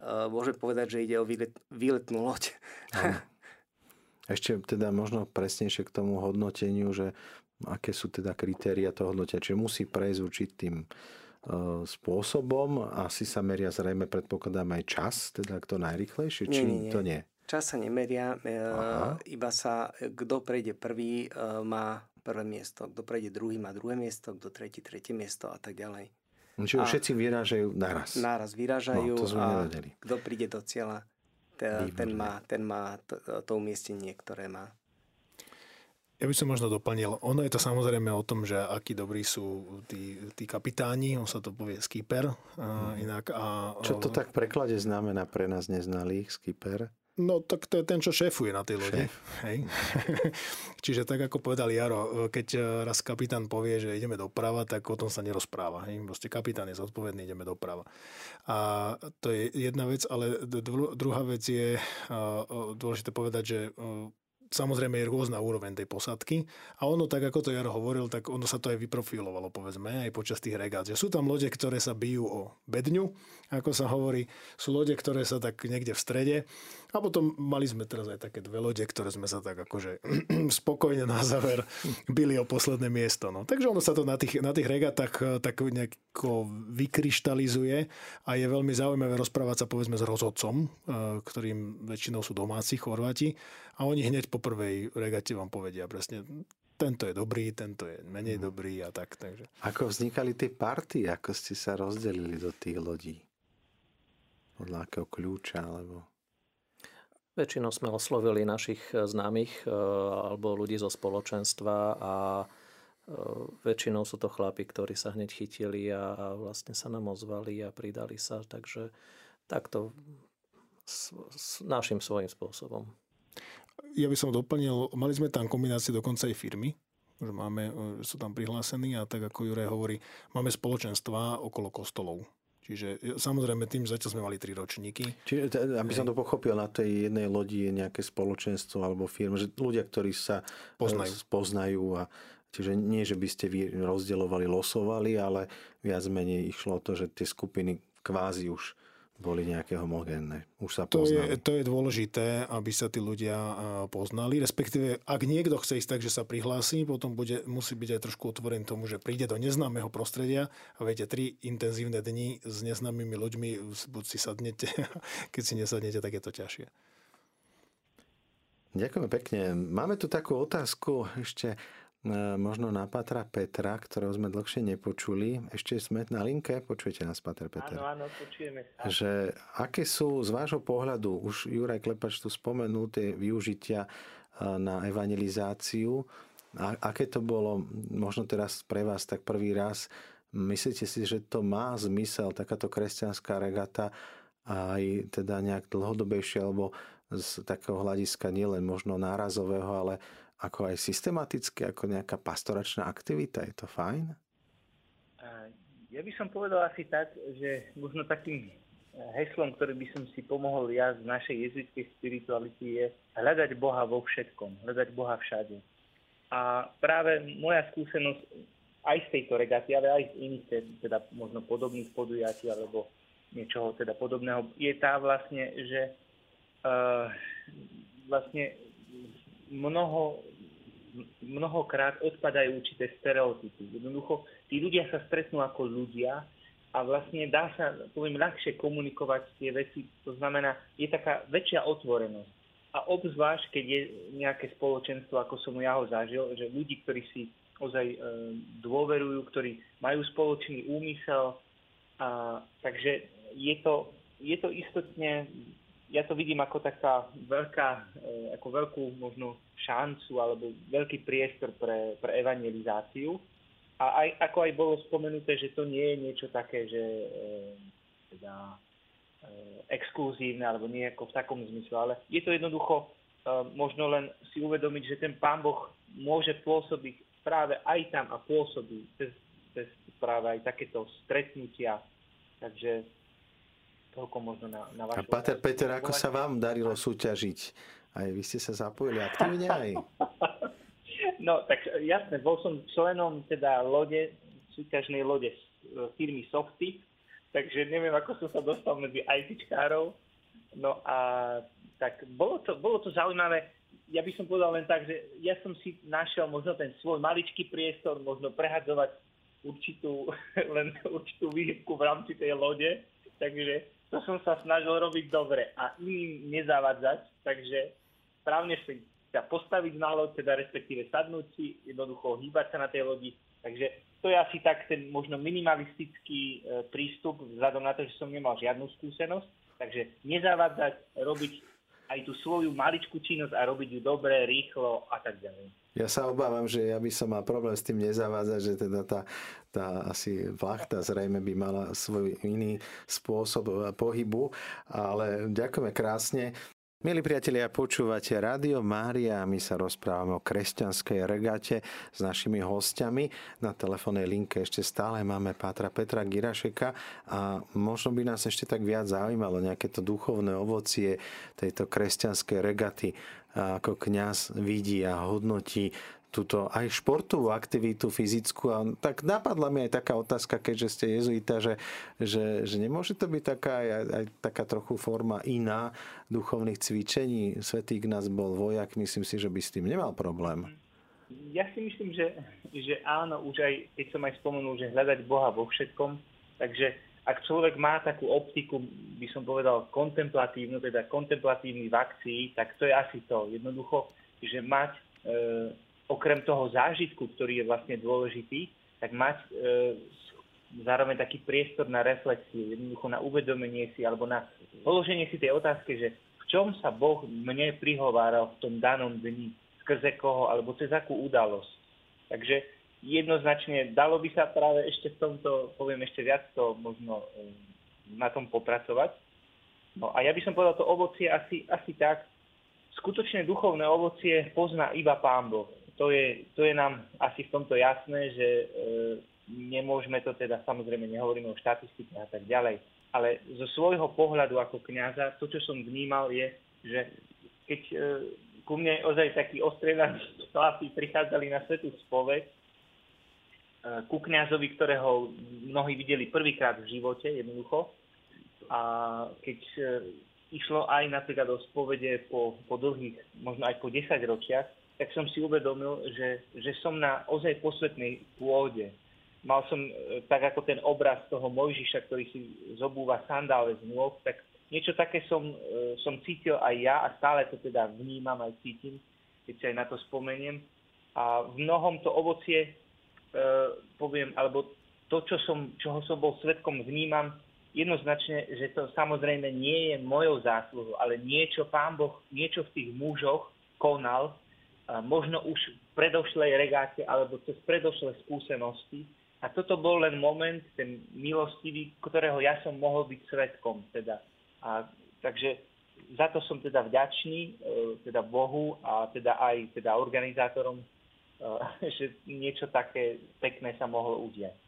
uh, môže povedať, že ide o výlet, výletnú loď. (laughs)
Ešte teda možno presnejšie k tomu hodnoteniu, že aké sú teda kritéria toho hodnotia. Čiže musí prejsť určitým uh, spôsobom. Asi sa meria zrejme, predpokladám, aj čas, teda kto najrychlejšie, či nie, nie. to nie?
Čas sa nemeria, Aha. iba sa, kto prejde prvý, má prvé miesto, kto prejde druhý má druhé miesto, kto tretí tretie miesto a tak ďalej.
Čiže a všetci vyrážajú naraz.
Naraz vyrážajú no, to a nevedeli. kto príde do cieľa, ten, ten má, ten má to, to umiestnenie, ktoré má.
Ja by som možno doplnil, ono je to samozrejme o tom, že akí dobrí sú tí, tí kapitáni, on sa to povie skipper. A mhm. inak, a,
Čo to tak v preklade znamená pre nás neznalých, skipper?
No tak to je ten, čo šéfuje na tej lodi. Hej. (laughs) Čiže tak ako povedal Jaro, keď e, raz kapitán povie, že ideme doprava, tak o tom sa nerozpráva. Hej. Proste kapitán je zodpovedný, ideme doprava. A to je jedna vec, ale druhá vec je dôležité povedať, že samozrejme je rôzna úroveň tej posádky a ono tak, ako to Jaro hovoril, tak ono sa to aj vyprofilovalo, povedzme, aj počas tých regát. Že sú tam lode, ktoré sa bijú o bedňu, ako sa hovorí, sú lode, ktoré sa tak niekde v strede a potom mali sme teraz aj také dve lode, ktoré sme sa tak akože (clears throat) spokojne na záver bili o posledné miesto. No. Takže ono sa to na tých, na tých regatách eh, tak nejako vykryštalizuje a je veľmi zaujímavé rozprávať sa povedzme s rozhodcom, eh, ktorým väčšinou sú domáci Chorváti a oni hneď po prvej regate vám povedia presne, tento je dobrý, tento je menej mm. dobrý a tak. Takže.
Ako vznikali tie party, ako ste sa rozdelili do tých lodí? Podľa akého kľúča, alebo...
Väčšinou sme oslovili našich e, známych e, alebo ľudí zo spoločenstva a e, väčšinou sú to chlapi, ktorí sa hneď chytili a, a vlastne sa nám ozvali a pridali sa. Takže takto s, s našim svojím spôsobom
ja by som doplnil, mali sme tam kombinácie dokonca aj firmy, že máme, e, sú tam prihlásení a tak ako Juraj hovorí, máme spoločenstva okolo kostolov. Čiže e, samozrejme tým zatiaľ sme mali tri ročníky.
Čiže, aby som to pochopil, na tej jednej lodi je nejaké spoločenstvo alebo firma, že ľudia, ktorí sa e, poznajú, poznajú a Čiže nie, že by ste vy rozdielovali, losovali, ale viac menej išlo o to, že tie skupiny kvázi už boli nejaké homogénne. Už sa
to je, to je dôležité, aby sa tí ľudia poznali. Respektíve, ak niekto chce ísť tak, že sa prihlási, potom bude, musí byť aj trošku otvorený tomu, že príde do neznámeho prostredia a viete, tri intenzívne dni s neznámymi ľuďmi, buď si sadnete, (laughs) keď si nesadnete, tak je to ťažšie.
Ďakujem pekne. Máme tu takú otázku ešte možno na Patra Petra, ktorého sme dlhšie nepočuli. Ešte sme na linke, počujete nás, Patr Peter?
Áno, áno, počujeme sa.
Že aké sú z vášho pohľadu, už Juraj Klepač tu spomenul, tie využitia e, na evangelizáciu. A aké to bolo, možno teraz pre vás tak prvý raz, myslíte si, že to má zmysel, takáto kresťanská regata, aj teda nejak dlhodobejšie, alebo z takého hľadiska nielen možno nárazového, ale ako aj systematicky, ako nejaká pastoračná aktivita. Je to fajn?
Ja by som povedal asi tak, že možno takým heslom, ktorý by som si pomohol ja z našej jezuitskej spirituality je hľadať Boha vo všetkom, hľadať Boha všade. A práve moja skúsenosť aj z tejto regaty, ale aj z iných teda možno podobných podujatí alebo niečoho teda podobného, je tá vlastne, že uh, vlastne mnoho, mnohokrát odpadajú určité stereotypy. Jednoducho, tí ľudia sa stretnú ako ľudia a vlastne dá sa, poviem, ľahšie komunikovať tie veci. To znamená, je taká väčšia otvorenosť. A obzvlášť, keď je nejaké spoločenstvo, ako som ja ho zažil, že ľudí, ktorí si ozaj e, dôverujú, ktorí majú spoločný úmysel. A, takže je to, je to istotne, ja to vidím ako taká veľká, e, ako veľkú možno šancu alebo veľký priestor pre, pre evangelizáciu a aj, ako aj bolo spomenuté, že to nie je niečo také, že e, teda, e, exkluzívne alebo nie ako v takom zmysle, ale je to jednoducho možno len si uvedomiť, že ten Pán Boh môže pôsobiť práve aj tam a pôsobí cez, cez práve aj takéto stretnutia. Takže toľko možno na, na vašu...
A Pater Peter, ako sa vám darilo súťažiť? Aj vy ste sa zapojili aktívne aj? (laughs)
No, tak jasne, bol som členom teda lode, súťažnej lode e, firmy Softy, takže neviem, ako som sa dostal medzi ITčkárov. No a tak bolo to, bolo to zaujímavé. Ja by som povedal len tak, že ja som si našiel možno ten svoj maličký priestor, možno prehadzovať určitú, (laughs) len určitú výhybku v rámci tej lode, takže to som sa snažil robiť dobre a iným nezavádzať, takže správne sa postaviť na loď, teda respektíve sadnúť si, jednoducho hýbať sa na tej lodi. Takže to je asi tak ten možno minimalistický e, prístup vzhľadom na to, že som nemal žiadnu skúsenosť. Takže nezavádzať, robiť aj tú svoju maličkú činnosť a robiť ju dobre, rýchlo a tak ďalej.
Ja sa obávam, že ja by som mal problém s tým nezavádzať, že teda tá, tá asi vlachta zrejme by mala svoj iný spôsob pohybu, ale ďakujeme krásne. Milí priatelia, počúvate Rádio Mária a my sa rozprávame o kresťanskej regate s našimi hostiami. Na telefónnej linke ešte stále máme Pátra Petra Girašeka a možno by nás ešte tak viac zaujímalo nejaké to duchovné ovocie tejto kresťanskej regaty ako kňaz vidí a hodnotí túto aj športovú aktivitu fyzickú. A tak napadla mi aj taká otázka, keďže ste jezuita, že, že, že nemôže to byť taká aj, aj taká trochu forma iná duchovných cvičení. Svetý Ignác bol vojak, myslím si, že by s tým nemal problém.
Ja si myslím, že, že áno, už aj keď som aj spomenul, že hľadať Boha vo všetkom, takže ak človek má takú optiku, by som povedal, kontemplatívnu, teda kontemplatívny v akcii, tak to je asi to. Jednoducho, že mať e, okrem toho zážitku, ktorý je vlastne dôležitý, tak mať e, zároveň taký priestor na reflexiu, jednoducho na uvedomenie si alebo na položenie si tej otázky, že v čom sa Boh mne prihováral v tom danom dni, skrze koho alebo cez akú udalosť. Takže jednoznačne dalo by sa práve ešte v tomto, poviem ešte viac to možno e, na tom popracovať. No a ja by som povedal to ovocie asi, asi tak, skutočne duchovné ovocie pozná iba Pán Boh to je, to je nám asi v tomto jasné, že e, nemôžeme to teda, samozrejme nehovoríme o štatistikách a tak ďalej, ale zo svojho pohľadu ako kňaza, to, čo som vnímal, je, že keď e, ku mne ozaj takí ostriedaní chlapi prichádzali na svetú spoveď, ku kňazovi, ktorého mnohí videli prvýkrát v živote, jednoducho, a keď e, išlo aj napríklad o spovede po, po dlhých, možno aj po 10 ročiach, tak som si uvedomil, že, že som na ozaj posvetnej pôde. Mal som e, tak ako ten obraz toho Mojžiša, ktorý si zobúva sandále z nôh, tak niečo také som, e, som cítil aj ja a stále to teda vnímam aj cítim, keď sa aj na to spomeniem. A v mnohom to ovocie, poviem, alebo to, čo som, čoho som bol svetkom, vnímam jednoznačne, že to samozrejme nie je mojou zásluhou, ale niečo Pán Boh, niečo v tých mužoch konal, možno už v predošlej regáte alebo cez predošlé skúsenosti. A toto bol len moment, ten milostivý, ktorého ja som mohol byť svetkom. Teda. A, takže za to som teda vďačný e, teda Bohu a teda aj teda organizátorom, e, (laughs) že niečo také pekné sa mohlo udiať.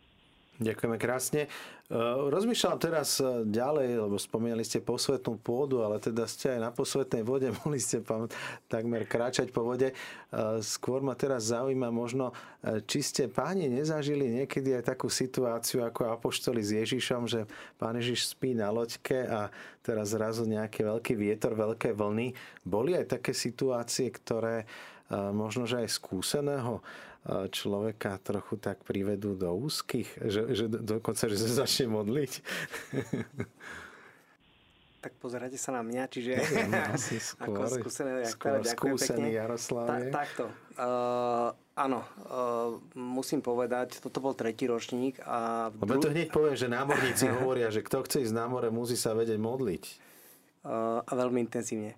Ďakujeme krásne. E, rozmýšľam teraz e, ďalej, lebo spomínali ste posvetnú pôdu, ale teda ste aj na posvetnej vode, (laughs) mohli ste takmer kráčať po vode. E, skôr ma teraz zaujíma možno, či ste páni nezažili niekedy aj takú situáciu ako apoštoli s Ježišom, že pán Ježiš spí na loďke a teraz zrazu nejaký veľký vietor, veľké vlny. Boli aj také situácie, ktoré možno, že aj skúseného človeka trochu tak privedú do úzkých, že, že dokonca, že sa začne modliť. (laughs)
Tak pozeráte sa na mňa, čiže
ja, (laughs) asi skôr,
ako skúsený,
skôr skúsený Jaroslav.
Ta, takto. Uh, áno, uh, musím povedať, toto bol tretí ročník. A
v dru... to hneď poviem, že námorníci hovoria, že kto chce ísť na more, musí sa vedieť modliť.
Uh, a veľmi intenzívne.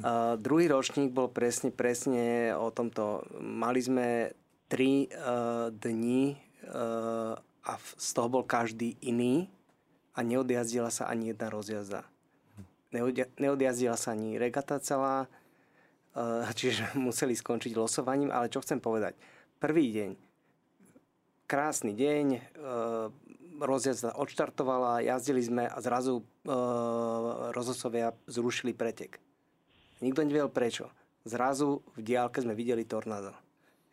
Uh, druhý ročník bol presne, presne o tomto. Mali sme tri uh, dni uh, a z toho bol každý iný a neodjazdila sa ani jedna rozjazda. Neodjazdila sa ani regata celá, uh, čiže (laughs) museli skončiť losovaním, ale čo chcem povedať. Prvý deň, krásny deň, uh, rozjazda odštartovala, jazdili sme a zrazu uh, rozosovia zrušili pretek. Nikto nevedel prečo. Zrazu v diálke sme videli tornádo.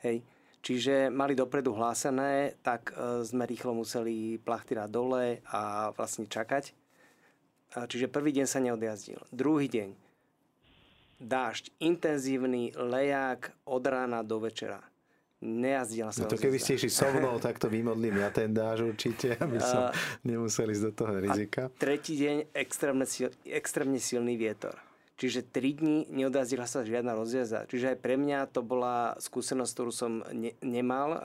Hej. Čiže mali dopredu hlásené, tak e, sme rýchlo museli plachtyrať dole a vlastne čakať. Čiže prvý deň sa neodjazdil. Druhý deň. Dážď, intenzívny lejak od rána do večera. Nejazdila sa.
No to keby ste išli so mnou, (laughs) tak to vymodlím ja ten dáž určite, aby som nemusel ísť do toho rizika.
A tretí deň extrémne, extrémne silný vietor. Čiže 3 dní neodrazila sa žiadna rozjazda. Čiže aj pre mňa to bola skúsenosť, ktorú som ne, nemal,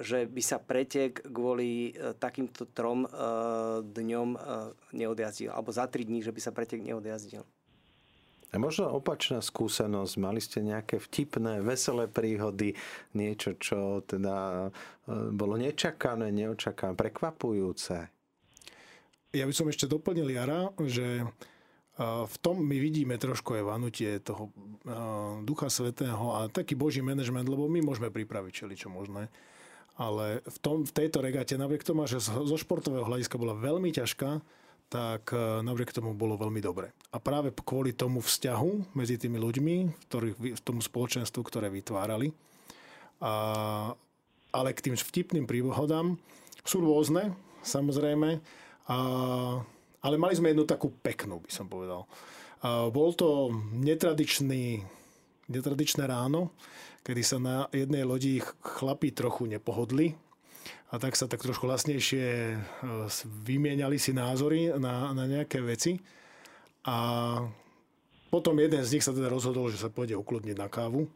že by sa pretek kvôli e, takýmto trom e, dňom e, neodjazdil. Alebo za 3 dní, že by sa pretek neodjazdil.
A možno opačná skúsenosť, mali ste nejaké vtipné, veselé príhody, niečo, čo teda bolo nečakané, neočakané, prekvapujúce?
Ja by som ešte doplnil Jara, že v tom my vidíme trošku aj vanutie toho Ducha Svetého a taký Boží manažment, lebo my môžeme pripraviť čo možné. Ale v, tom, v tejto regate, napriek tomu, že zo športového hľadiska bola veľmi ťažká, tak napriek tomu bolo veľmi dobre. A práve kvôli tomu vzťahu medzi tými ľuďmi, ktorých, tomu spoločenstvu, ktoré vytvárali, a, ale k tým vtipným príhodám sú rôzne, samozrejme. A ale mali sme jednu takú peknú, by som povedal. Bol to netradičný, netradičné ráno, kedy sa na jednej lodi chlapí trochu nepohodli a tak sa tak trošku hlasnejšie e, vymieniali si názory na, na nejaké veci. A potom jeden z nich sa teda rozhodol, že sa pôjde ukludniť na kávu.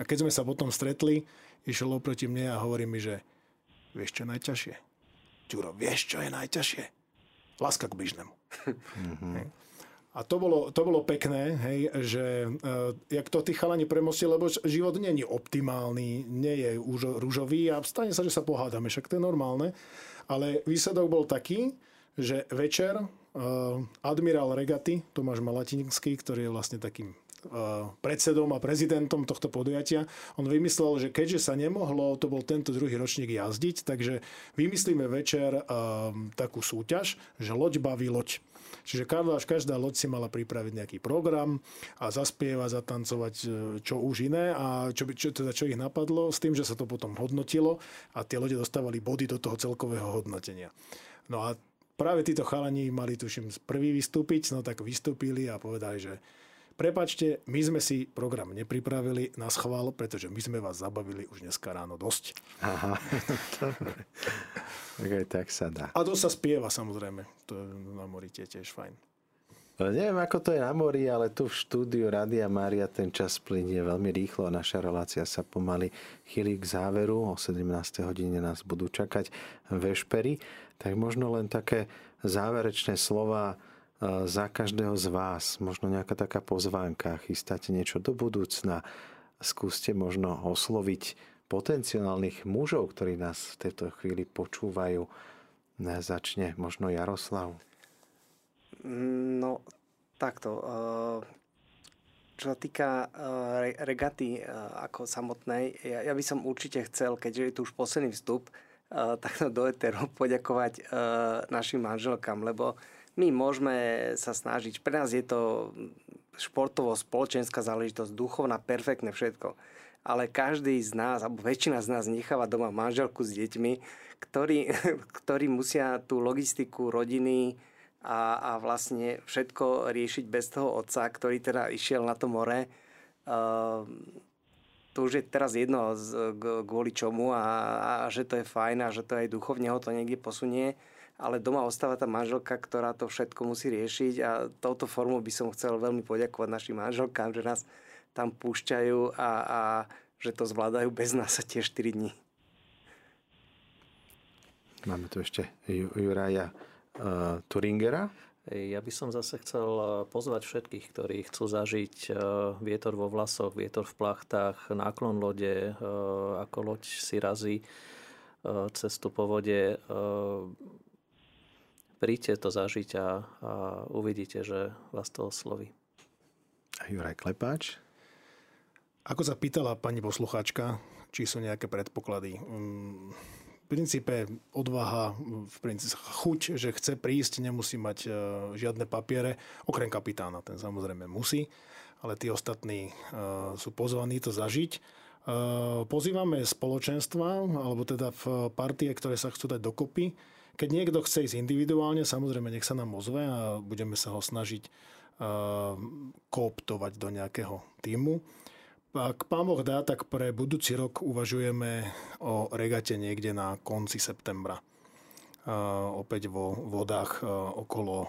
A keď sme sa potom stretli, išiel oproti mne a hovorí mi, že vieš čo je najťažšie? Ďuro, vieš čo je najťažšie? Láska k bližnému. Mm-hmm. A to bolo, to bolo pekné, hej, že uh, jak to tí chalani premostili, lebo život je optimálny, nie je už rúžový a stane sa, že sa pohádame, však to je normálne. Ale výsledok bol taký, že večer uh, admirál regaty Tomáš Malatinský, ktorý je vlastne takým predsedom a prezidentom tohto podujatia. On vymyslel, že keďže sa nemohlo, to bol tento druhý ročník jazdiť, takže vymyslíme večer um, takú súťaž, že loď baví loď. Čiže každá, každá loď si mala pripraviť nejaký program a zaspievať, zatancovať e, čo už iné a čo, čo, teda, čo ich napadlo s tým, že sa to potom hodnotilo a tie lode dostávali body do toho celkového hodnotenia. No a práve títo chalani mali, tuším, prvý vystúpiť, no tak vystúpili a povedali, že Prepačte, my sme si program nepripravili na schvál, pretože my sme vás zabavili už dneska ráno dosť.
Aha, (laughs) dobre. Tak sa dá.
A to sa spieva samozrejme. To je na mori tiež fajn.
No, neviem, ako to je na mori, ale tu v štúdiu Radia Mária ten čas plinie veľmi rýchlo a naša relácia sa pomaly chýli k záveru. O 17. hodine nás budú čakať vešpery. Tak možno len také záverečné slova za každého z vás, možno nejaká taká pozvánka, chystáte niečo do budúcna, skúste možno osloviť potenciálnych mužov, ktorí nás v tejto chvíli počúvajú. Začne možno Jaroslav.
No, takto. Čo sa týka regaty ako samotnej, ja by som určite chcel, keďže je tu už posledný vstup, takto (laughs) do eteru poďakovať našim manželkám, lebo my môžeme sa snažiť, pre nás je to športovo spoločenská záležitosť, duchovná, perfektné všetko. Ale každý z nás, alebo väčšina z nás necháva doma manželku s deťmi, ktorí, (laughs) ktorí musia tú logistiku rodiny a, a vlastne všetko riešiť bez toho otca, ktorý teda išiel na to more. Uh, to už je teraz jedno kvôli čomu a, a že to je fajn a že to aj duchovne ho to niekde posunie ale doma ostáva tá manželka, ktorá to všetko musí riešiť a touto formou by som chcel veľmi poďakovať našim manželkám, že nás tam púšťajú a, a že to zvládajú bez nás a tie 4 dní.
Máme tu ešte Juraja uh, Turingera.
Ja by som zase chcel e, pozvať všetkých, ktorí chcú zažiť e, vietor vo vlasoch, vietor v plachtách, náklon lode, ako loď si razí cestu po vode príďte to zažiť a, a uvidíte, že vás to osloví.
Juraj Klepáč?
Ako sa pýtala pani poslucháčka, či sú nejaké predpoklady. V princípe odvaha, v princípe chuť, že chce prísť, nemusí mať e, žiadne papiere, okrem kapitána, ten samozrejme musí, ale tí ostatní e, sú pozvaní to zažiť. E, pozývame spoločenstva, alebo teda v partie, ktoré sa chcú dať dokopy, keď niekto chce ísť individuálne, samozrejme nech sa nám ozve a budeme sa ho snažiť kooptovať do nejakého týmu. Ak pán dá, tak pre budúci rok uvažujeme o regate niekde na konci septembra. Uh, opäť vo vodách uh, okolo uh,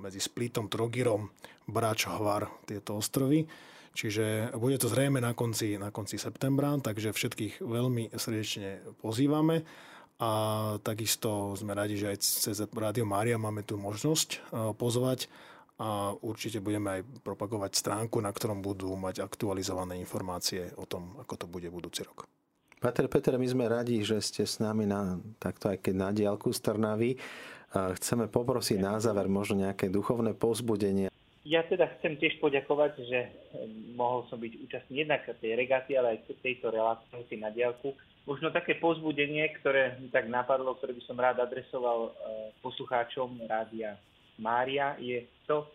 medzi Splitom, Trogirom, Brač, Hvar, tieto ostrovy. Čiže bude to zrejme na konci, na konci septembra, takže všetkých veľmi srdečne pozývame. A takisto sme radi, že aj cez Rádio Mária máme tu možnosť pozvať a určite budeme aj propagovať stránku, na ktorom budú mať aktualizované informácie o tom, ako to bude budúci rok.
Pater Peter, my sme radi, že ste s nami na, takto aj keď na diálku z Trnavy. Chceme poprosiť na záver možno nejaké duchovné povzbudenie.
Ja teda chcem tiež poďakovať, že mohol som byť účastný jednak tej regaty, ale aj tejto relácii na diálku možno také pozbudenie, ktoré mi tak napadlo, ktoré by som rád adresoval e, poslucháčom Rádia Mária, je to,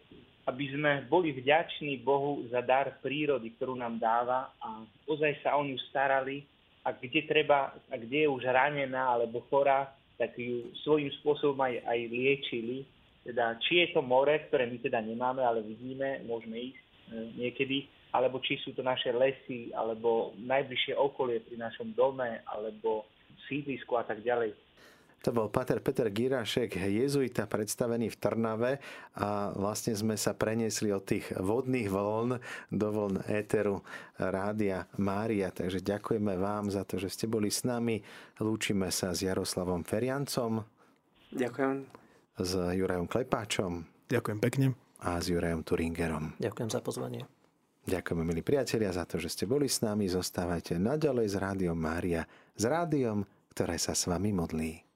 aby sme boli vďační Bohu za dar prírody, ktorú nám dáva a ozaj sa o ňu starali a kde treba, a kde je už ranená alebo chorá, tak ju svojím spôsobom aj, aj liečili. Teda, či je to more, ktoré my teda nemáme, ale vidíme, môžeme ísť e, niekedy, alebo či sú to naše lesy, alebo najbližšie okolie pri našom dome, alebo sídlisku a tak ďalej.
To bol Pater Peter Girašek, jezuita predstavený v Trnave a vlastne sme sa preniesli od tých vodných vln do vln éteru Rádia Mária. Takže ďakujeme vám za to, že ste boli s nami. Lúčime sa s Jaroslavom Feriancom.
Ďakujem.
S Jurajom Klepáčom.
Ďakujem pekne.
A s Jurajom Turingerom.
Ďakujem za pozvanie.
Ďakujeme, milí priatelia, za to, že ste boli s nami. Zostávajte naďalej s Rádiom Mária, s rádiom, ktoré sa s vami modlí.